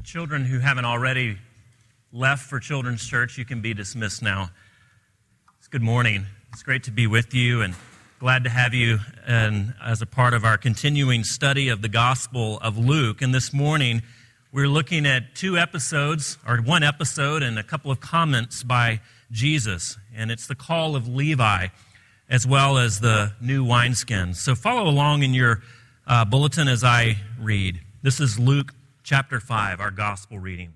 The children who haven't already left for Children's Church, you can be dismissed now. It's good morning. It's great to be with you and glad to have you and as a part of our continuing study of the Gospel of Luke. And this morning, we're looking at two episodes, or one episode, and a couple of comments by Jesus. And it's the call of Levi, as well as the new wineskins. So follow along in your uh, bulletin as I read. This is Luke chapter 5, our gospel reading.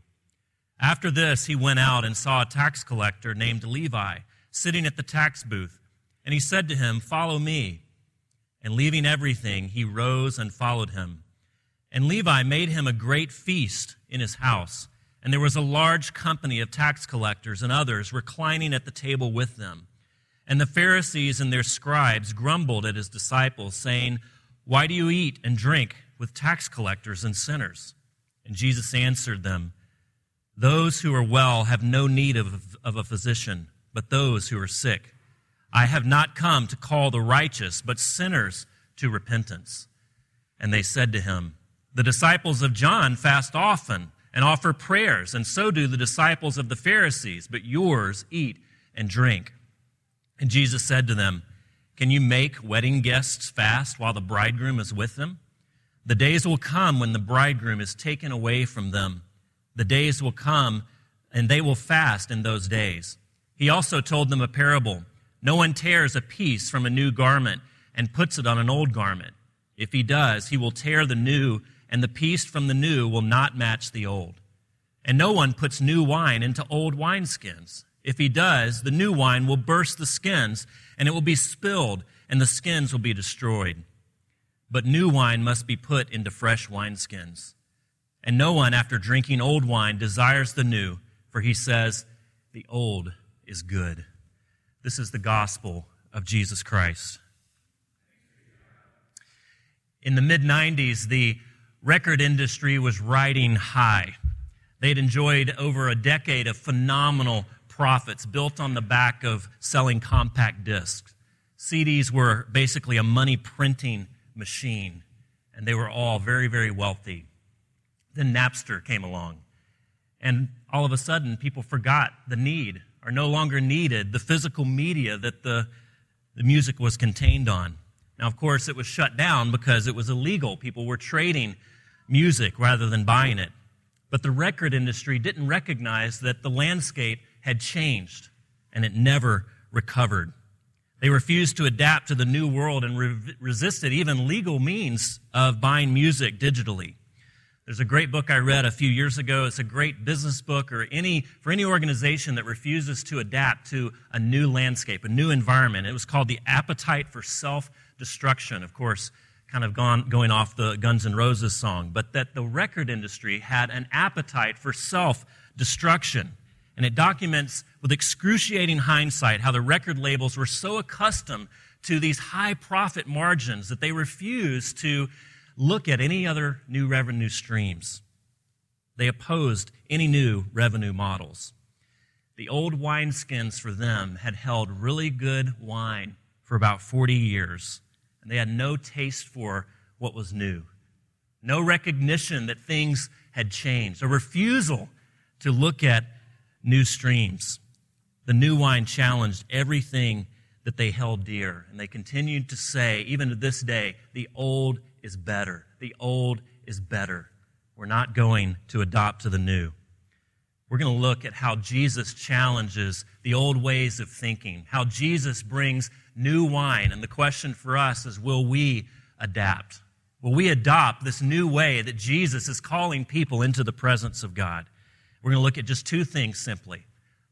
After this, he went out and saw a tax collector named Levi sitting at the tax booth. And he said to him, Follow me. And leaving everything, he rose and followed him. And Levi made him a great feast in his house. And there was a large company of tax collectors and others reclining at the table with them. And the Pharisees and their scribes grumbled at his disciples, saying, why do you eat and drink with tax collectors and sinners? And Jesus answered them, Those who are well have no need of, of a physician, but those who are sick. I have not come to call the righteous, but sinners to repentance. And they said to him, The disciples of John fast often and offer prayers, and so do the disciples of the Pharisees, but yours eat and drink. And Jesus said to them, can you make wedding guests fast while the bridegroom is with them? The days will come when the bridegroom is taken away from them. The days will come and they will fast in those days. He also told them a parable. No one tears a piece from a new garment and puts it on an old garment. If he does, he will tear the new, and the piece from the new will not match the old. And no one puts new wine into old wineskins. If he does, the new wine will burst the skins, and it will be spilled, and the skins will be destroyed. But new wine must be put into fresh wineskins. And no one, after drinking old wine, desires the new, for he says, The old is good. This is the gospel of Jesus Christ. In the mid 90s, the record industry was riding high. They'd enjoyed over a decade of phenomenal profits built on the back of selling compact discs. CDs were basically a money printing machine, and they were all very, very wealthy. Then Napster came along, and all of a sudden, people forgot the need, or no longer needed, the physical media that the, the music was contained on. Now, of course, it was shut down because it was illegal. People were trading music rather than buying it. But the record industry didn't recognize that the landscape had changed and it never recovered. They refused to adapt to the new world and re- resisted even legal means of buying music digitally. There's a great book I read a few years ago. It's a great business book or any, for any organization that refuses to adapt to a new landscape, a new environment. It was called The Appetite for Self Destruction. Of course, kind of gone, going off the Guns N' Roses song, but that the record industry had an appetite for self destruction. And it documents with excruciating hindsight how the record labels were so accustomed to these high profit margins that they refused to look at any other new revenue streams. They opposed any new revenue models. The old wineskins for them had held really good wine for about 40 years, and they had no taste for what was new. No recognition that things had changed, a refusal to look at new streams. The new wine challenged everything that they held dear. And they continued to say, even to this day, the old is better. The old is better. We're not going to adopt to the new. We're going to look at how Jesus challenges the old ways of thinking, how Jesus brings new wine. And the question for us is will we adapt? Will we adopt this new way that Jesus is calling people into the presence of God? We're going to look at just two things simply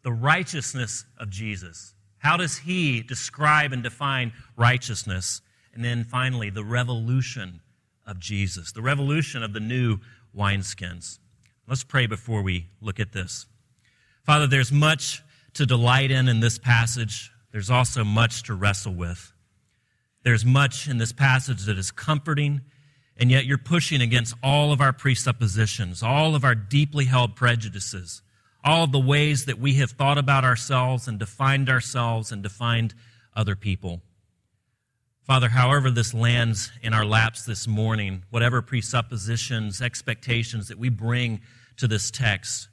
the righteousness of Jesus. How does he describe and define righteousness? And then finally, the revolution of Jesus, the revolution of the new wineskins. Let's pray before we look at this. Father, there's much to delight in in this passage. There's also much to wrestle with. There's much in this passage that is comforting and yet you're pushing against all of our presuppositions, all of our deeply held prejudices, all of the ways that we have thought about ourselves and defined ourselves and defined other people. Father, however this lands in our laps this morning, whatever presuppositions, expectations that we bring to this text,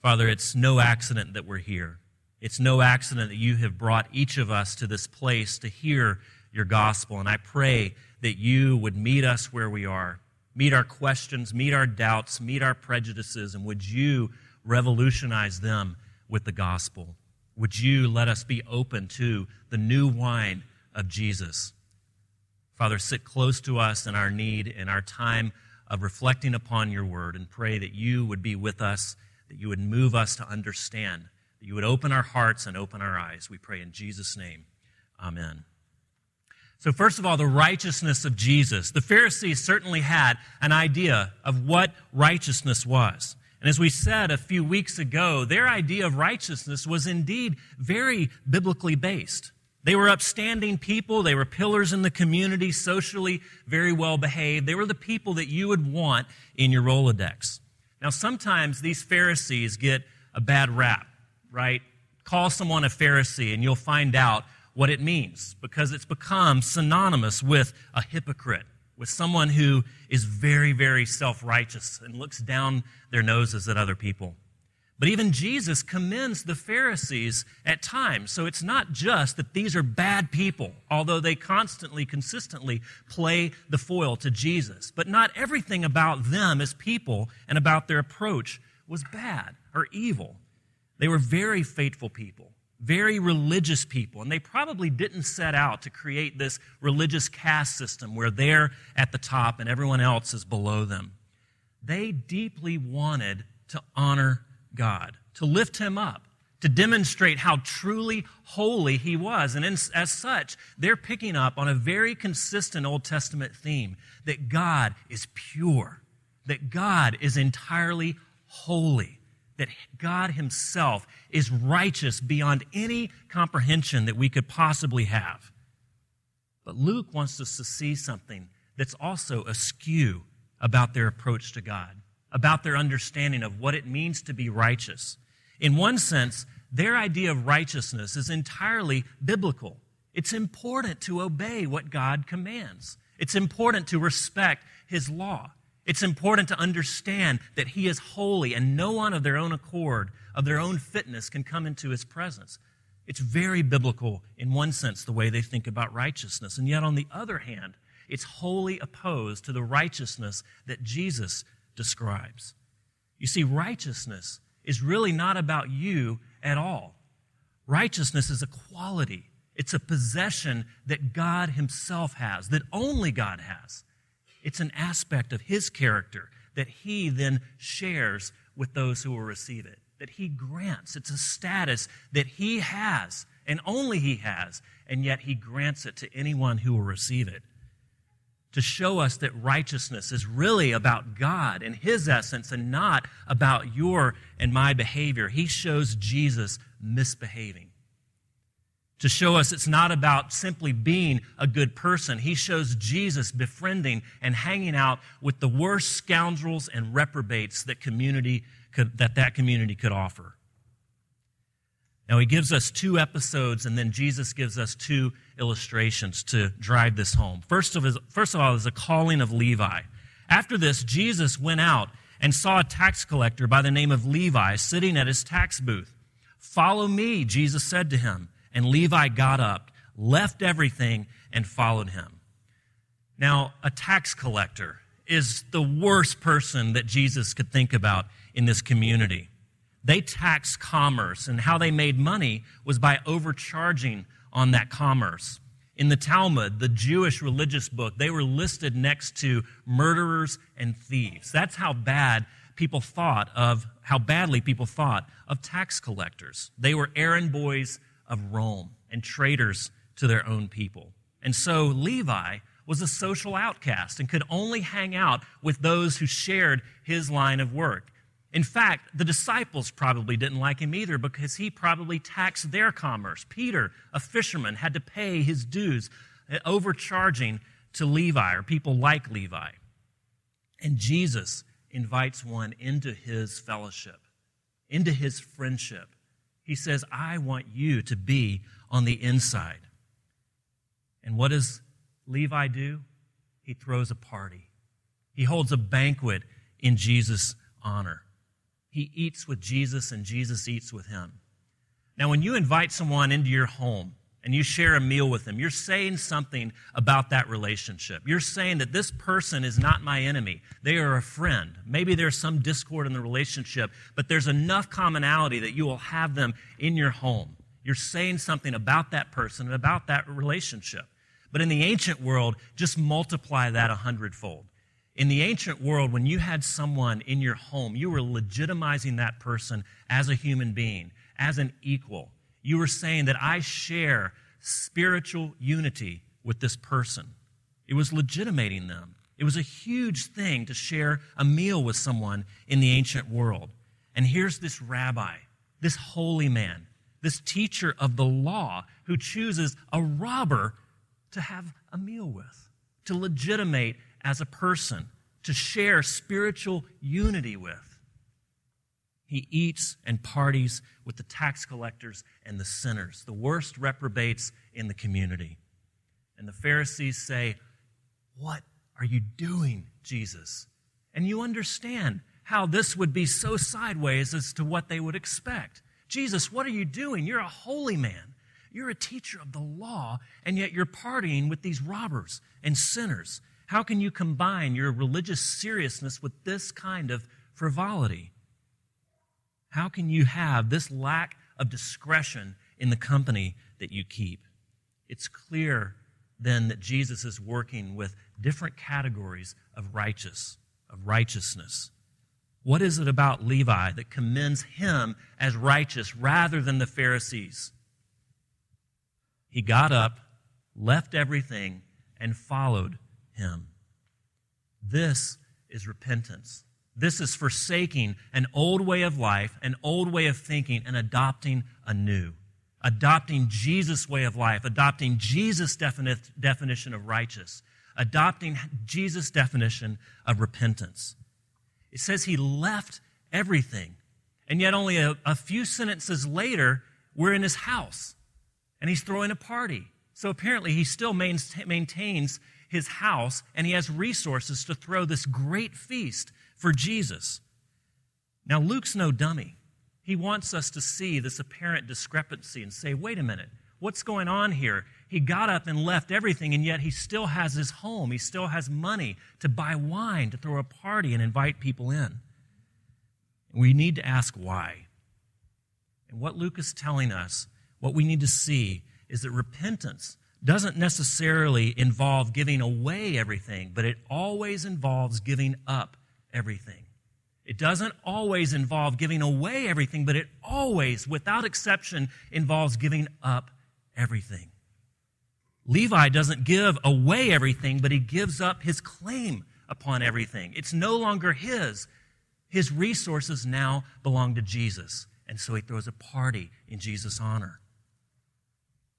Father, it's no accident that we're here. It's no accident that you have brought each of us to this place to hear your gospel. And I pray that you would meet us where we are, meet our questions, meet our doubts, meet our prejudices, and would you revolutionize them with the gospel? Would you let us be open to the new wine of Jesus? Father, sit close to us in our need, in our time of reflecting upon your word, and pray that you would be with us, that you would move us to understand, that you would open our hearts and open our eyes. We pray in Jesus' name. Amen. So, first of all, the righteousness of Jesus. The Pharisees certainly had an idea of what righteousness was. And as we said a few weeks ago, their idea of righteousness was indeed very biblically based. They were upstanding people. They were pillars in the community, socially very well behaved. They were the people that you would want in your Rolodex. Now, sometimes these Pharisees get a bad rap, right? Call someone a Pharisee and you'll find out what it means because it's become synonymous with a hypocrite, with someone who is very, very self righteous and looks down their noses at other people. But even Jesus commends the Pharisees at times. So it's not just that these are bad people, although they constantly, consistently play the foil to Jesus. But not everything about them as people and about their approach was bad or evil. They were very faithful people very religious people, and they probably didn't set out to create this religious caste system where they're at the top and everyone else is below them. They deeply wanted to honor God, to lift him up, to demonstrate how truly holy he was. And in, as such, they're picking up on a very consistent Old Testament theme that God is pure, that God is entirely holy that God Himself is righteous beyond any comprehension that we could possibly have. But Luke wants us to see something that's also askew about their approach to God, about their understanding of what it means to be righteous. In one sense, their idea of righteousness is entirely biblical. It's important to obey what God commands. It's important to respect His law. It's important to understand that He is holy and no one of their own accord, of their own fitness, can come into His presence. It's very biblical in one sense, the way they think about righteousness. And yet, on the other hand, it's wholly opposed to the righteousness that Jesus describes. You see, righteousness is really not about you at all. Righteousness is a quality, it's a possession that God Himself has, that only God has. It's an aspect of his character that he then shares with those who will receive it, that he grants. It's a status that he has, and only he has, and yet he grants it to anyone who will receive it. To show us that righteousness is really about God and his essence and not about your and my behavior. He shows Jesus misbehaving to show us it's not about simply being a good person. He shows Jesus befriending and hanging out with the worst scoundrels and reprobates that community could, that that community could offer. Now he gives us two episodes and then Jesus gives us two illustrations to drive this home. First of, his, first of all is a calling of Levi. After this, Jesus went out and saw a tax collector by the name of Levi sitting at his tax booth. Follow me, Jesus said to him. And Levi got up, left everything, and followed him. Now, a tax collector is the worst person that Jesus could think about in this community. They taxed commerce, and how they made money was by overcharging on that commerce. In the Talmud, the Jewish religious book, they were listed next to murderers and thieves. That's how bad people thought of, how badly people thought of tax collectors. They were errand boys of Rome and traitors to their own people. And so Levi was a social outcast and could only hang out with those who shared his line of work. In fact, the disciples probably didn't like him either because he probably taxed their commerce. Peter, a fisherman, had to pay his dues, uh, overcharging to Levi or people like Levi. And Jesus invites one into his fellowship, into his friendship. He says, I want you to be on the inside. And what does Levi do? He throws a party. He holds a banquet in Jesus' honor. He eats with Jesus and Jesus eats with him. Now, when you invite someone into your home and you share a meal with them, you're saying something about that relationship. You're saying that this person is not my enemy. They are a friend. Maybe there's some discord in the relationship, but there's enough commonality that you will have them in your home. You're saying something about that person and about that relationship. But in the ancient world, just multiply that a hundredfold. In the ancient world, when you had someone in your home, you were legitimizing that person as a human being, as an equal. You were saying that I share spiritual unity with this person. It was legitimating them. It was a huge thing to share a meal with someone in the ancient world. And here's this rabbi, this holy man, this teacher of the law who chooses a robber to have a meal with, to legitimate as a person, to share spiritual unity with. He eats and parties with the tax collectors and the sinners, the worst reprobates in the community. And the Pharisees say, What are you doing, Jesus? And you understand how this would be so sideways as to what they would expect. Jesus, what are you doing? You're a holy man. You're a teacher of the law, and yet you're partying with these robbers and sinners. How can you combine your religious seriousness with this kind of frivolity? How can you have this lack of discretion in the company that you keep? It's clear then that Jesus is working with different categories of righteous, of righteousness. What is it about Levi that commends him as righteous rather than the Pharisees? He got up, left everything, and followed him. This is repentance. This is forsaking an old way of life, an old way of thinking, and adopting a new. Adopting Jesus' way of life, adopting Jesus' defini- definition of righteous, adopting Jesus' definition of repentance. It says he left everything. And yet, only a, a few sentences later, we're in his house and he's throwing a party. So apparently, he still maintains his house and he has resources to throw this great feast for Jesus. Now, Luke's no dummy. He wants us to see this apparent discrepancy and say, wait a minute, what's going on here? He got up and left everything, and yet he still has his home. He still has money to buy wine, to throw a party, and invite people in. We need to ask why. And what Luke is telling us what we need to see is that repentance doesn't necessarily involve giving away everything, but it always involves giving up everything. It doesn't always involve giving away everything, but it always, without exception, involves giving up everything. Levi doesn't give away everything, but he gives up his claim upon everything. It's no longer his. His resources now belong to Jesus. And so he throws a party in Jesus' honor.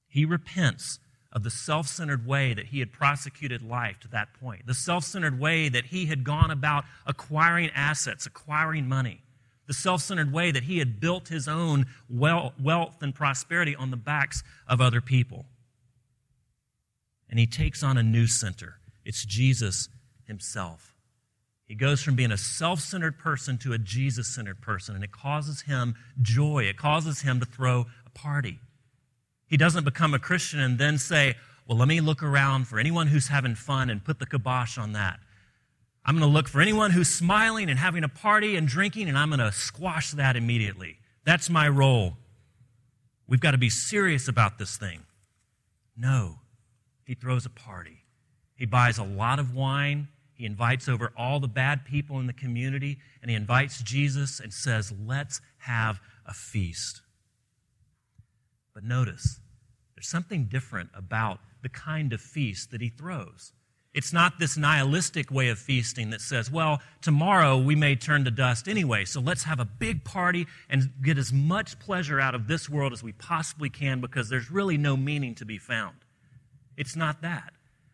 He repents of the self centered way that he had prosecuted life to that point, the self centered way that he had gone about acquiring assets, acquiring money, the self centered way that he had built his own wealth and prosperity on the backs of other people. And he takes on a new center it's Jesus himself. He goes from being a self centered person to a Jesus centered person, and it causes him joy. It causes him to throw a party. He doesn't become a Christian and then say, well, let me look around for anyone who's having fun and put the kibosh on that. I'm going to look for anyone who's smiling and having a party and drinking, and I'm going to squash that immediately. That's my role. We've got to be serious about this thing. No, he throws a party. He buys a lot of wine. He invites over all the bad people in the community, and he invites Jesus and says, Let's have a feast. But notice, there's something different about the kind of feast that he throws. It's not this nihilistic way of feasting that says, well, tomorrow we may turn to dust anyway, so let's have a big party and get as much pleasure out of this world as we possibly can because there's really no meaning to be found. It's not that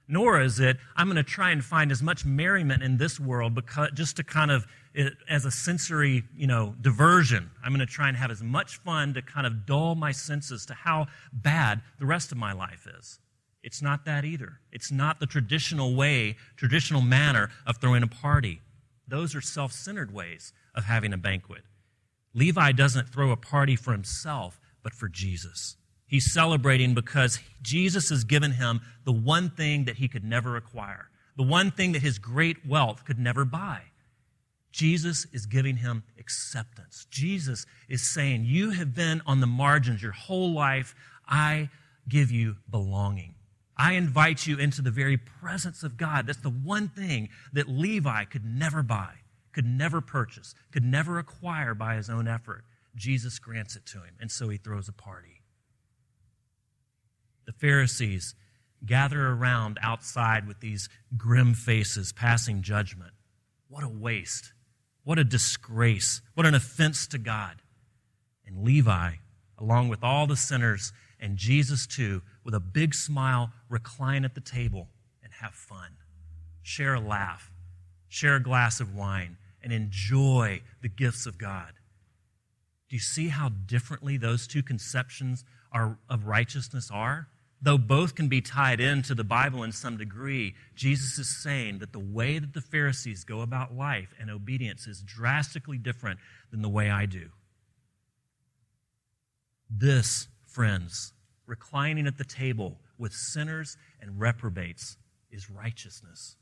nor is it, I'm going to try and find as much merriment in this world because, just to kind of, eh, as a sensory, you know, diversion. I'm going to try and have as much fun to kind of dull my senses to how bad the rest of my life is. It's not that either. It's not the traditional way, traditional manner of throwing a party. Those are self centered ways of having a banquet. Levi doesn't throw a party for himself, but for Jesus. He's celebrating because Jesus has given him the one thing that he could never acquire, the one thing that his great wealth could never buy. Jesus is giving him acceptance. Jesus is saying, You have been on the margins your whole life. I give you belonging. I invite you into the very presence of God. That's the one thing that Levi could never buy, could never purchase, could never acquire by his own effort. Jesus grants it to him, and so he throws a party. The Pharisees gather around outside with these grim faces, passing judgment. What a waste. What a disgrace. What an offense to God. And Levi, along with all the sinners, and Jesus too, with a big smile, recline at the table and have fun. Share a laugh, share a glass of wine, and enjoy the gifts of God. Do you see how differently those two conceptions are, of righteousness are? Though both can be tied into the Bible in some degree, Jesus is saying that the way that the Pharisees go about life and obedience is drastically different than the way I do. This friends, reclining at the table with sinners and reprobates is righteousness.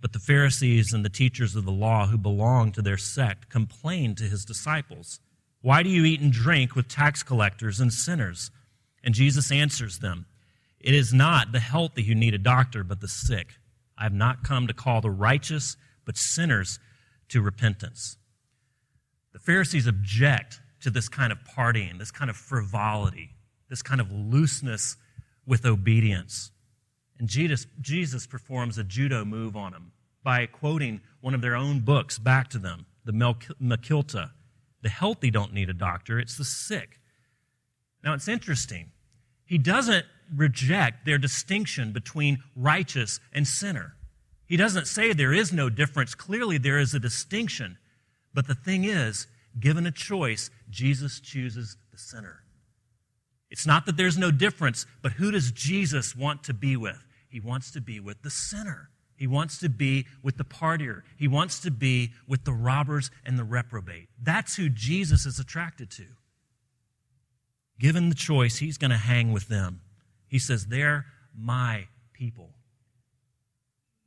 But the Pharisees and the teachers of the law who belonged to their sect complained to his disciples, Why do you eat and drink with tax collectors and sinners? And Jesus answers them, It is not the healthy who need a doctor, but the sick. I have not come to call the righteous, but sinners to repentance. The Pharisees object to this kind of partying, this kind of frivolity, this kind of looseness with obedience. And Jesus, Jesus performs a judo move on them by quoting one of their own books back to them, the Mechilta. The healthy don't need a doctor, it's the sick. Now it's interesting. He doesn't reject their distinction between righteous and sinner. He doesn't say there is no difference. Clearly, there is a distinction. But the thing is, given a choice, Jesus chooses the sinner. It's not that there's no difference, but who does Jesus want to be with? He wants to be with the sinner. He wants to be with the partier. He wants to be with the robbers and the reprobate. That's who Jesus is attracted to. Given the choice, he's going to hang with them. He says, They're my people.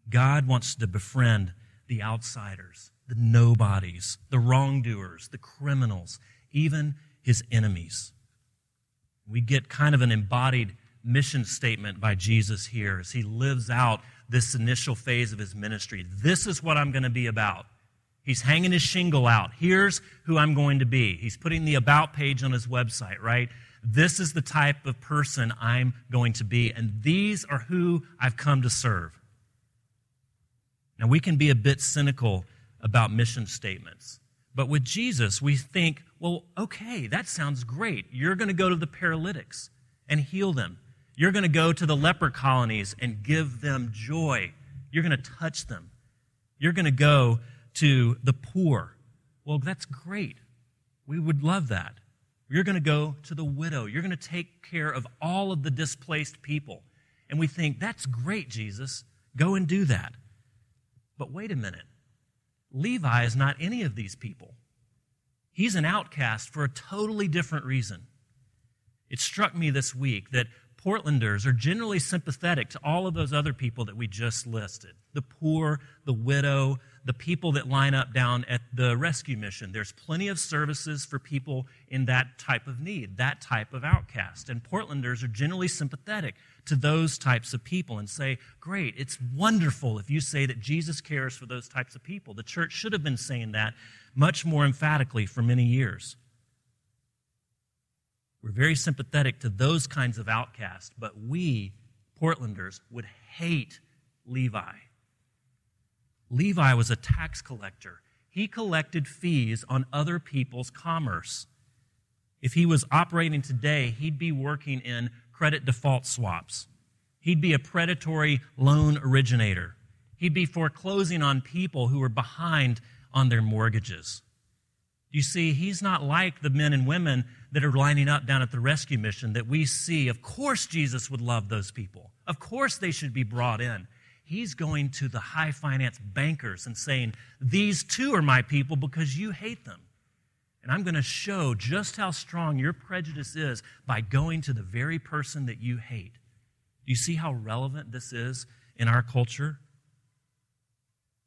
God wants to befriend the outsiders the nobodies, the wrongdoers, the criminals, even his enemies. We get kind of an embodied mission statement by Jesus here as he lives out this initial phase of his ministry. This is what I'm going to be about. He's hanging his shingle out. Here's who I'm going to be. He's putting the about page on his website, right? This is the type of person I'm going to be, and these are who I've come to serve. Now, we can be a bit cynical about mission statements. But with Jesus, we think, well, okay, that sounds great. You're going to go to the paralytics and heal them. You're going to go to the leper colonies and give them joy. You're going to touch them. You're going to go to the poor. Well, that's great. We would love that. You're going to go to the widow. You're going to take care of all of the displaced people. And we think, that's great, Jesus. Go and do that. But wait a minute. Levi is not any of these people. He's an outcast for a totally different reason. It struck me this week that Portlanders are generally sympathetic to all of those other people that we just listed the poor, the widow, the people that line up down at the rescue mission. There's plenty of services for people in that type of need, that type of outcast. And Portlanders are generally sympathetic to those types of people and say, Great, it's wonderful if you say that Jesus cares for those types of people. The church should have been saying that much more emphatically for many years. We're very sympathetic to those kinds of outcasts, but we, Portlanders, would hate Levi. Levi was a tax collector. He collected fees on other people's commerce. If he was operating today, he'd be working in credit default swaps. He'd be a predatory loan originator. He'd be foreclosing on people who were behind on their mortgages. You see, he's not like the men and women that are lining up down at the rescue mission that we see. Of course, Jesus would love those people. Of course, they should be brought in. He's going to the high finance bankers and saying, These two are my people because you hate them. And I'm going to show just how strong your prejudice is by going to the very person that you hate. Do you see how relevant this is in our culture?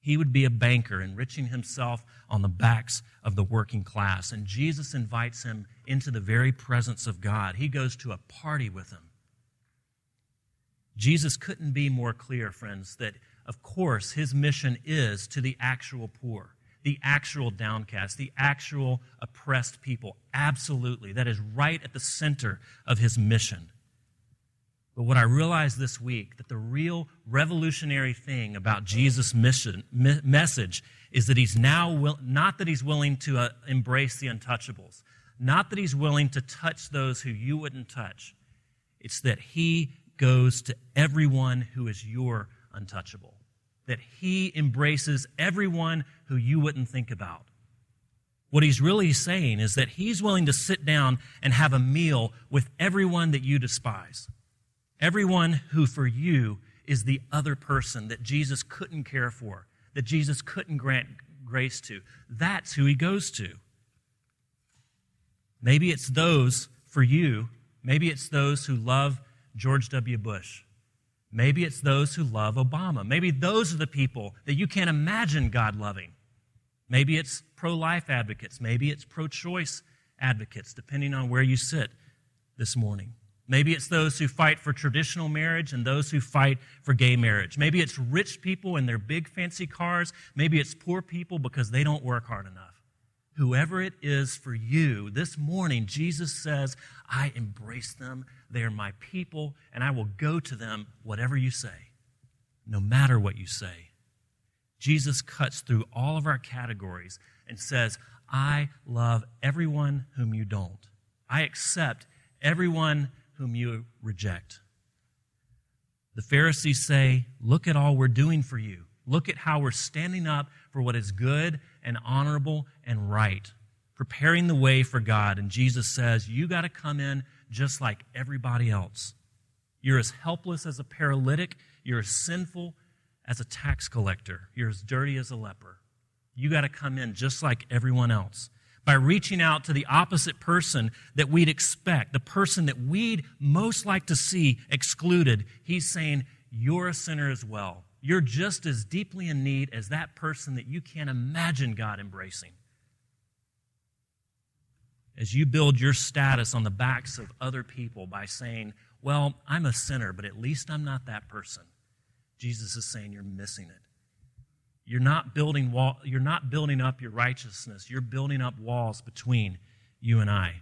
He would be a banker, enriching himself on the backs of the working class. And Jesus invites him into the very presence of God. He goes to a party with him. Jesus couldn't be more clear, friends, that of course his mission is to the actual poor, the actual downcast, the actual oppressed people. Absolutely. That is right at the center of his mission. But what I realized this week that the real revolutionary thing about Jesus' mission me- message is that he's now will, not that he's willing to uh, embrace the untouchables, not that he's willing to touch those who you wouldn't touch. It's that he goes to everyone who is your untouchable. That he embraces everyone who you wouldn't think about. What he's really saying is that he's willing to sit down and have a meal with everyone that you despise. Everyone who for you is the other person that Jesus couldn't care for, that Jesus couldn't grant grace to. That's who he goes to. Maybe it's those for you, maybe it's those who love George W. Bush. Maybe it's those who love Obama. Maybe those are the people that you can't imagine God loving. Maybe it's pro life advocates. Maybe it's pro choice advocates, depending on where you sit this morning. Maybe it's those who fight for traditional marriage and those who fight for gay marriage. Maybe it's rich people in their big fancy cars. Maybe it's poor people because they don't work hard enough whoever it is for you, this morning, Jesus says, I embrace them. They are my people, and I will go to them whatever you say, no matter what you say. Jesus cuts through all of our categories and says, I love everyone whom you don't. I accept everyone whom you reject. The Pharisees say, Look at all we're doing for you. Look at how we're standing up for what is good and honorable and right, preparing the way for God. And Jesus says, You got to come in just like everybody else. You're as helpless as a paralytic, you're as sinful as a tax collector, you're as dirty as a leper. You got to come in just like everyone else. By reaching out to the opposite person that we'd expect, the person that we'd most like to see excluded, he's saying, You're a sinner as well. You're just as deeply in need as that person that you can't imagine God embracing. As you build your status on the backs of other people by saying, Well, I'm a sinner, but at least I'm not that person, Jesus is saying you're missing it. You're not building wall, you're not building up your righteousness. You're building up walls between you and I.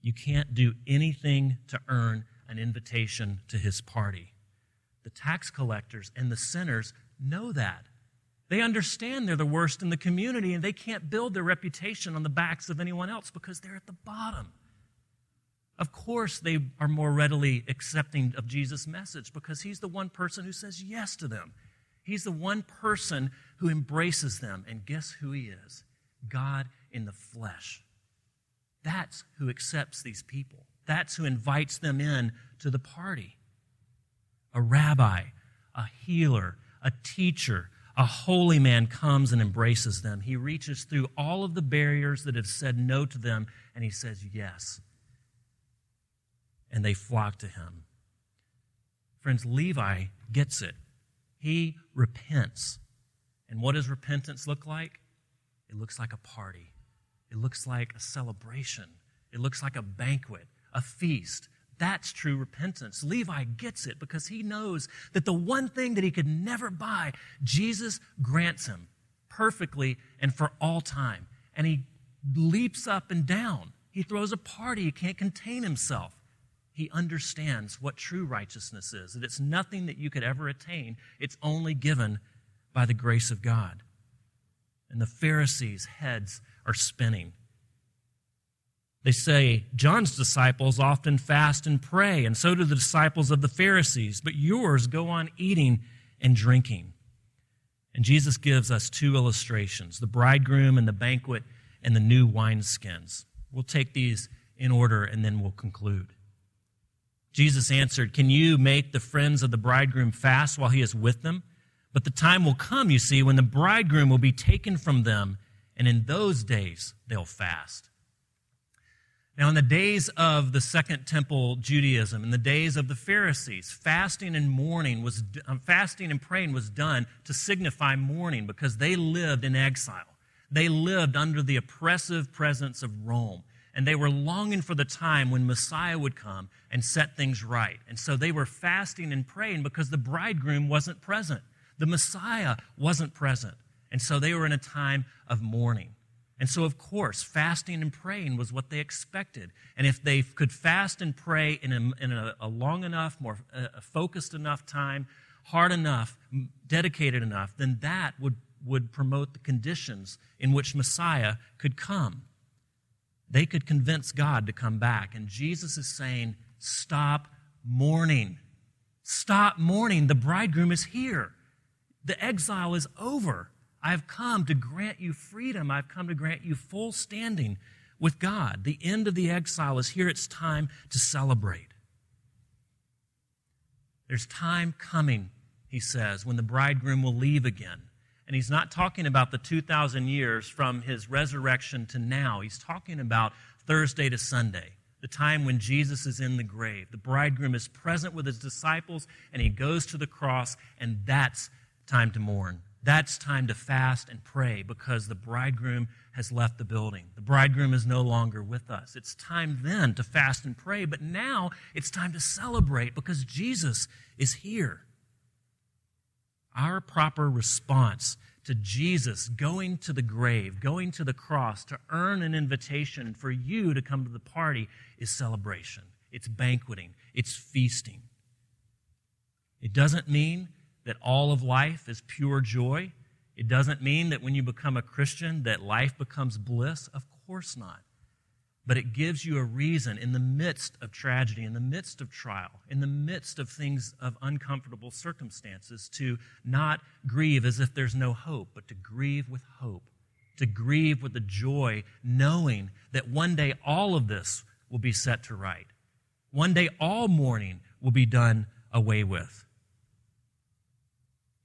You can't do anything to earn an invitation to his party. The tax collectors and the sinners know that. They understand they're the worst in the community and they can't build their reputation on the backs of anyone else because they're at the bottom. Of course, they are more readily accepting of Jesus' message because he's the one person who says yes to them. He's the one person who embraces them. And guess who he is? God in the flesh. That's who accepts these people. That's who invites them in to the party a rabbi, a healer, a teacher, a holy man comes and embraces them. He reaches through all of the barriers that have said no to them and he says yes. And they flock to him. Friends, Levi gets it. He repents. And what does repentance look like? It looks like a party, it looks like a celebration, it looks like a banquet, a feast, that's true repentance. Levi gets it because he knows that the one thing that he could never buy, Jesus grants him perfectly and for all time. And he leaps up and down. He throws a party. He can't contain himself. He understands what true righteousness is, that it's nothing that you could ever attain, it's only given by the grace of God. And the Pharisees' heads are spinning. They say, John's disciples often fast and pray, and so do the disciples of the Pharisees, but yours go on eating and drinking. And Jesus gives us two illustrations the bridegroom and the banquet and the new wineskins. We'll take these in order and then we'll conclude. Jesus answered, Can you make the friends of the bridegroom fast while he is with them? But the time will come, you see, when the bridegroom will be taken from them, and in those days they'll fast. Now, in the days of the Second Temple Judaism, in the days of the Pharisees, fasting and mourning was um, fasting and praying was done to signify mourning because they lived in exile. They lived under the oppressive presence of Rome, and they were longing for the time when Messiah would come and set things right. And so they were fasting and praying because the bridegroom wasn't present. The Messiah wasn't present. And so they were in a time of mourning. And so, of course, fasting and praying was what they expected. And if they could fast and pray in a, in a, a long enough, more uh, focused enough time, hard enough, dedicated enough, then that would, would promote the conditions in which Messiah could come. They could convince God to come back. And Jesus is saying, Stop mourning. Stop mourning. The bridegroom is here. The exile is over. I have come to grant you freedom. I've come to grant you full standing with God. The end of the exile is here. It's time to celebrate. There's time coming, he says, when the bridegroom will leave again. And he's not talking about the 2,000 years from his resurrection to now. He's talking about Thursday to Sunday the time when Jesus is in the grave. The bridegroom is present with his disciples and he goes to the cross, and that's time to mourn. That's time to fast and pray because the bridegroom has left the building. The bridegroom is no longer with us. It's time then to fast and pray, but now it's time to celebrate because Jesus is here. Our proper response to Jesus going to the grave, going to the cross to earn an invitation for you to come to the party is celebration. It's banqueting. It's feasting. It doesn't mean that all of life is pure joy. It doesn't mean that when you become a Christian that life becomes bliss. Of course not but it gives you a reason in the midst of tragedy, in the midst of trial, in the midst of things of uncomfortable circumstances to not grieve as if there's no hope, but to grieve with hope, to grieve with the joy, knowing that one day all of this will be set to right. One day all mourning will be done away with.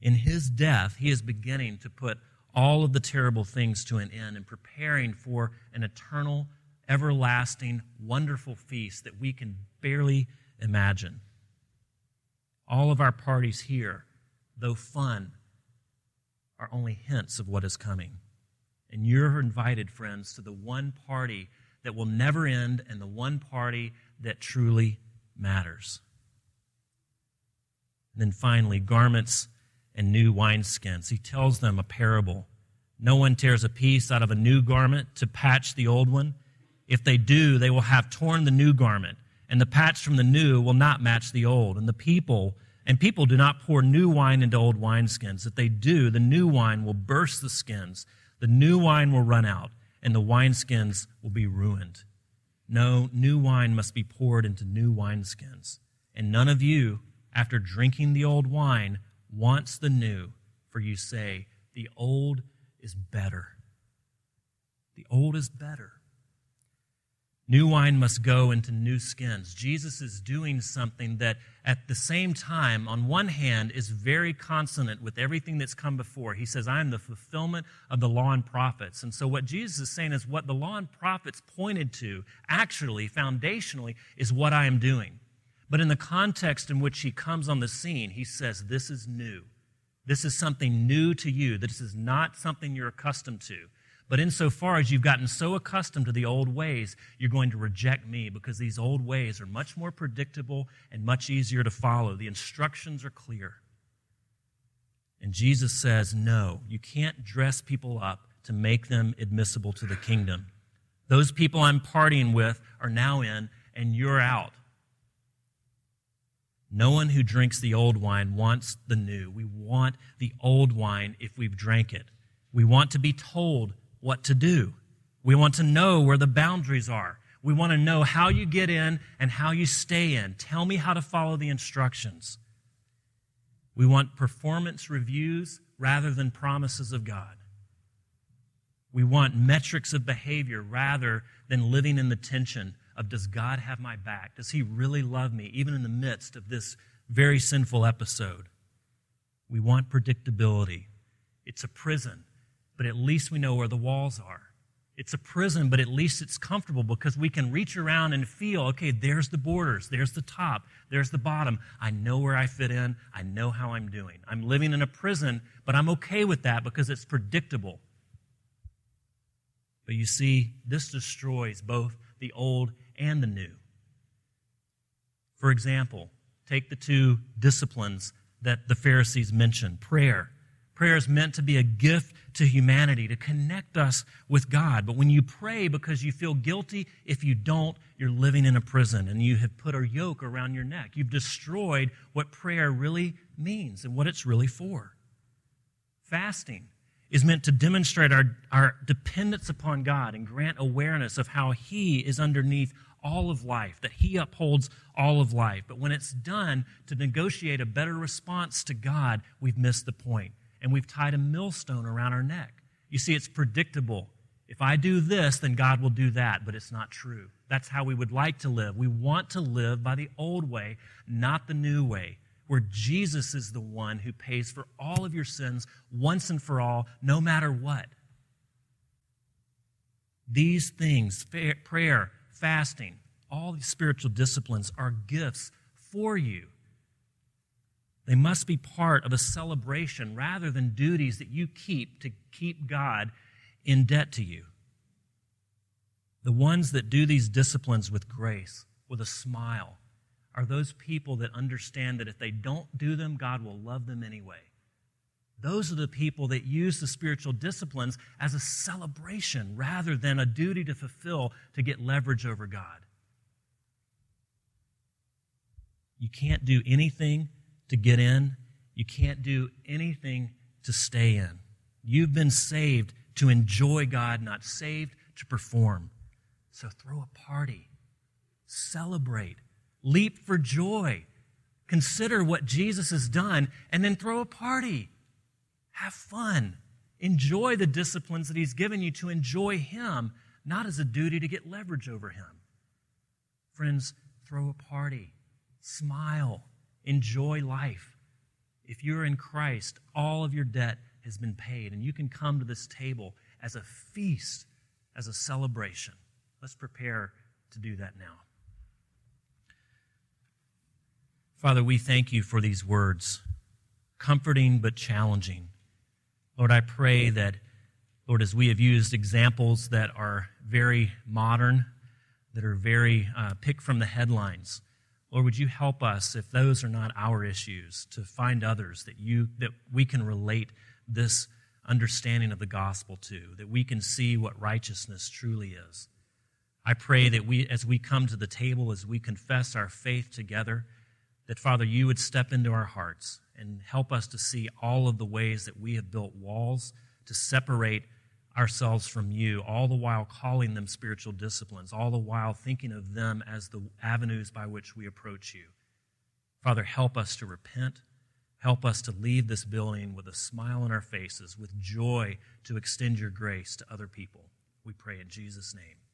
In his death, he is beginning to put all of the terrible things to an end and preparing for an eternal everlasting, wonderful feast that we can barely imagine. All of our parties here, though fun, are only hints of what is coming. And you're invited, friends, to the one party that will never end and the one party that truly matters. And then finally, garments and new wineskins. He tells them a parable. No one tears a piece out of a new garment to patch the old one if they do, they will have torn the new garment, and the patch from the new will not match the old. And the people, and people do not pour new wine into old wineskins. If they do, the new wine will burst the skins, the new wine will run out, and the wineskins will be ruined. No, new wine must be poured into new wineskins. And none of you, after drinking the old wine, wants the new, for you say, The old is better. The old is better. New wine must go into new skins. Jesus is doing something that, at the same time, on one hand, is very consonant with everything that's come before. He says, I am the fulfillment of the law and prophets. And so, what Jesus is saying is what the law and prophets pointed to, actually, foundationally, is what I am doing. But in the context in which he comes on the scene, he says, This is new. This is something new to you. This is not something you're accustomed to. But insofar as you've gotten so accustomed to the old ways, you're going to reject me because these old ways are much more predictable and much easier to follow. The instructions are clear. And Jesus says, No, you can't dress people up to make them admissible to the kingdom. Those people I'm partying with are now in, and you're out. No one who drinks the old wine wants the new. We want the old wine if we've drank it. We want to be told what to do. We want to know where the boundaries are. We want to know how you get in and how you stay in. Tell me how to follow the instructions. We want performance reviews rather than promises of God. We want metrics of behavior rather than living in the tension of does God have my back? Does He really love me, even in the midst of this very sinful episode? We want predictability. It's a prison, but at least we know where the walls are. It's a prison, but at least it's comfortable because we can reach around and feel okay, there's the borders, there's the top, there's the bottom. I know where I fit in, I know how I'm doing. I'm living in a prison, but I'm okay with that because it's predictable. But you see, this destroys both the old and the new. For example, take the two disciplines that the Pharisees mentioned prayer. Prayer is meant to be a gift to humanity, to connect us with God. But when you pray because you feel guilty, if you don't, you're living in a prison and you have put a yoke around your neck. You've destroyed what prayer really means and what it's really for. Fasting is meant to demonstrate our, our dependence upon God and grant awareness of how He is underneath all of life, that He upholds all of life. But when it's done to negotiate a better response to God, we've missed the point. And we've tied a millstone around our neck. You see, it's predictable. If I do this, then God will do that, but it's not true. That's how we would like to live. We want to live by the old way, not the new way, where Jesus is the one who pays for all of your sins once and for all, no matter what. These things, prayer, fasting, all these spiritual disciplines are gifts for you. They must be part of a celebration rather than duties that you keep to keep God in debt to you. The ones that do these disciplines with grace, with a smile, are those people that understand that if they don't do them, God will love them anyway. Those are the people that use the spiritual disciplines as a celebration rather than a duty to fulfill to get leverage over God. You can't do anything to get in, you can't do anything to stay in. You've been saved to enjoy God, not saved to perform. So throw a party, celebrate, leap for joy, consider what Jesus has done, and then throw a party. Have fun. Enjoy the disciplines that He's given you to enjoy Him, not as a duty to get leverage over Him. Friends, throw a party, smile, enjoy life. If you're in Christ, all of your debt has been paid, and you can come to this table as a feast, as a celebration. Let's prepare to do that now. Father, we thank you for these words, comforting but challenging. Lord, I pray that, Lord, as we have used examples that are very modern, that are very uh, picked from the headlines, Lord, would you help us, if those are not our issues, to find others that, you, that we can relate this understanding of the gospel to, that we can see what righteousness truly is. I pray that we, as we come to the table, as we confess our faith together, that Father, you would step into our hearts and help us to see all of the ways that we have built walls to separate ourselves from you, all the while calling them spiritual disciplines, all the while thinking of them as the avenues by which we approach you. Father, help us to repent. Help us to leave this building with a smile on our faces, with joy to extend your grace to other people. We pray in Jesus' name.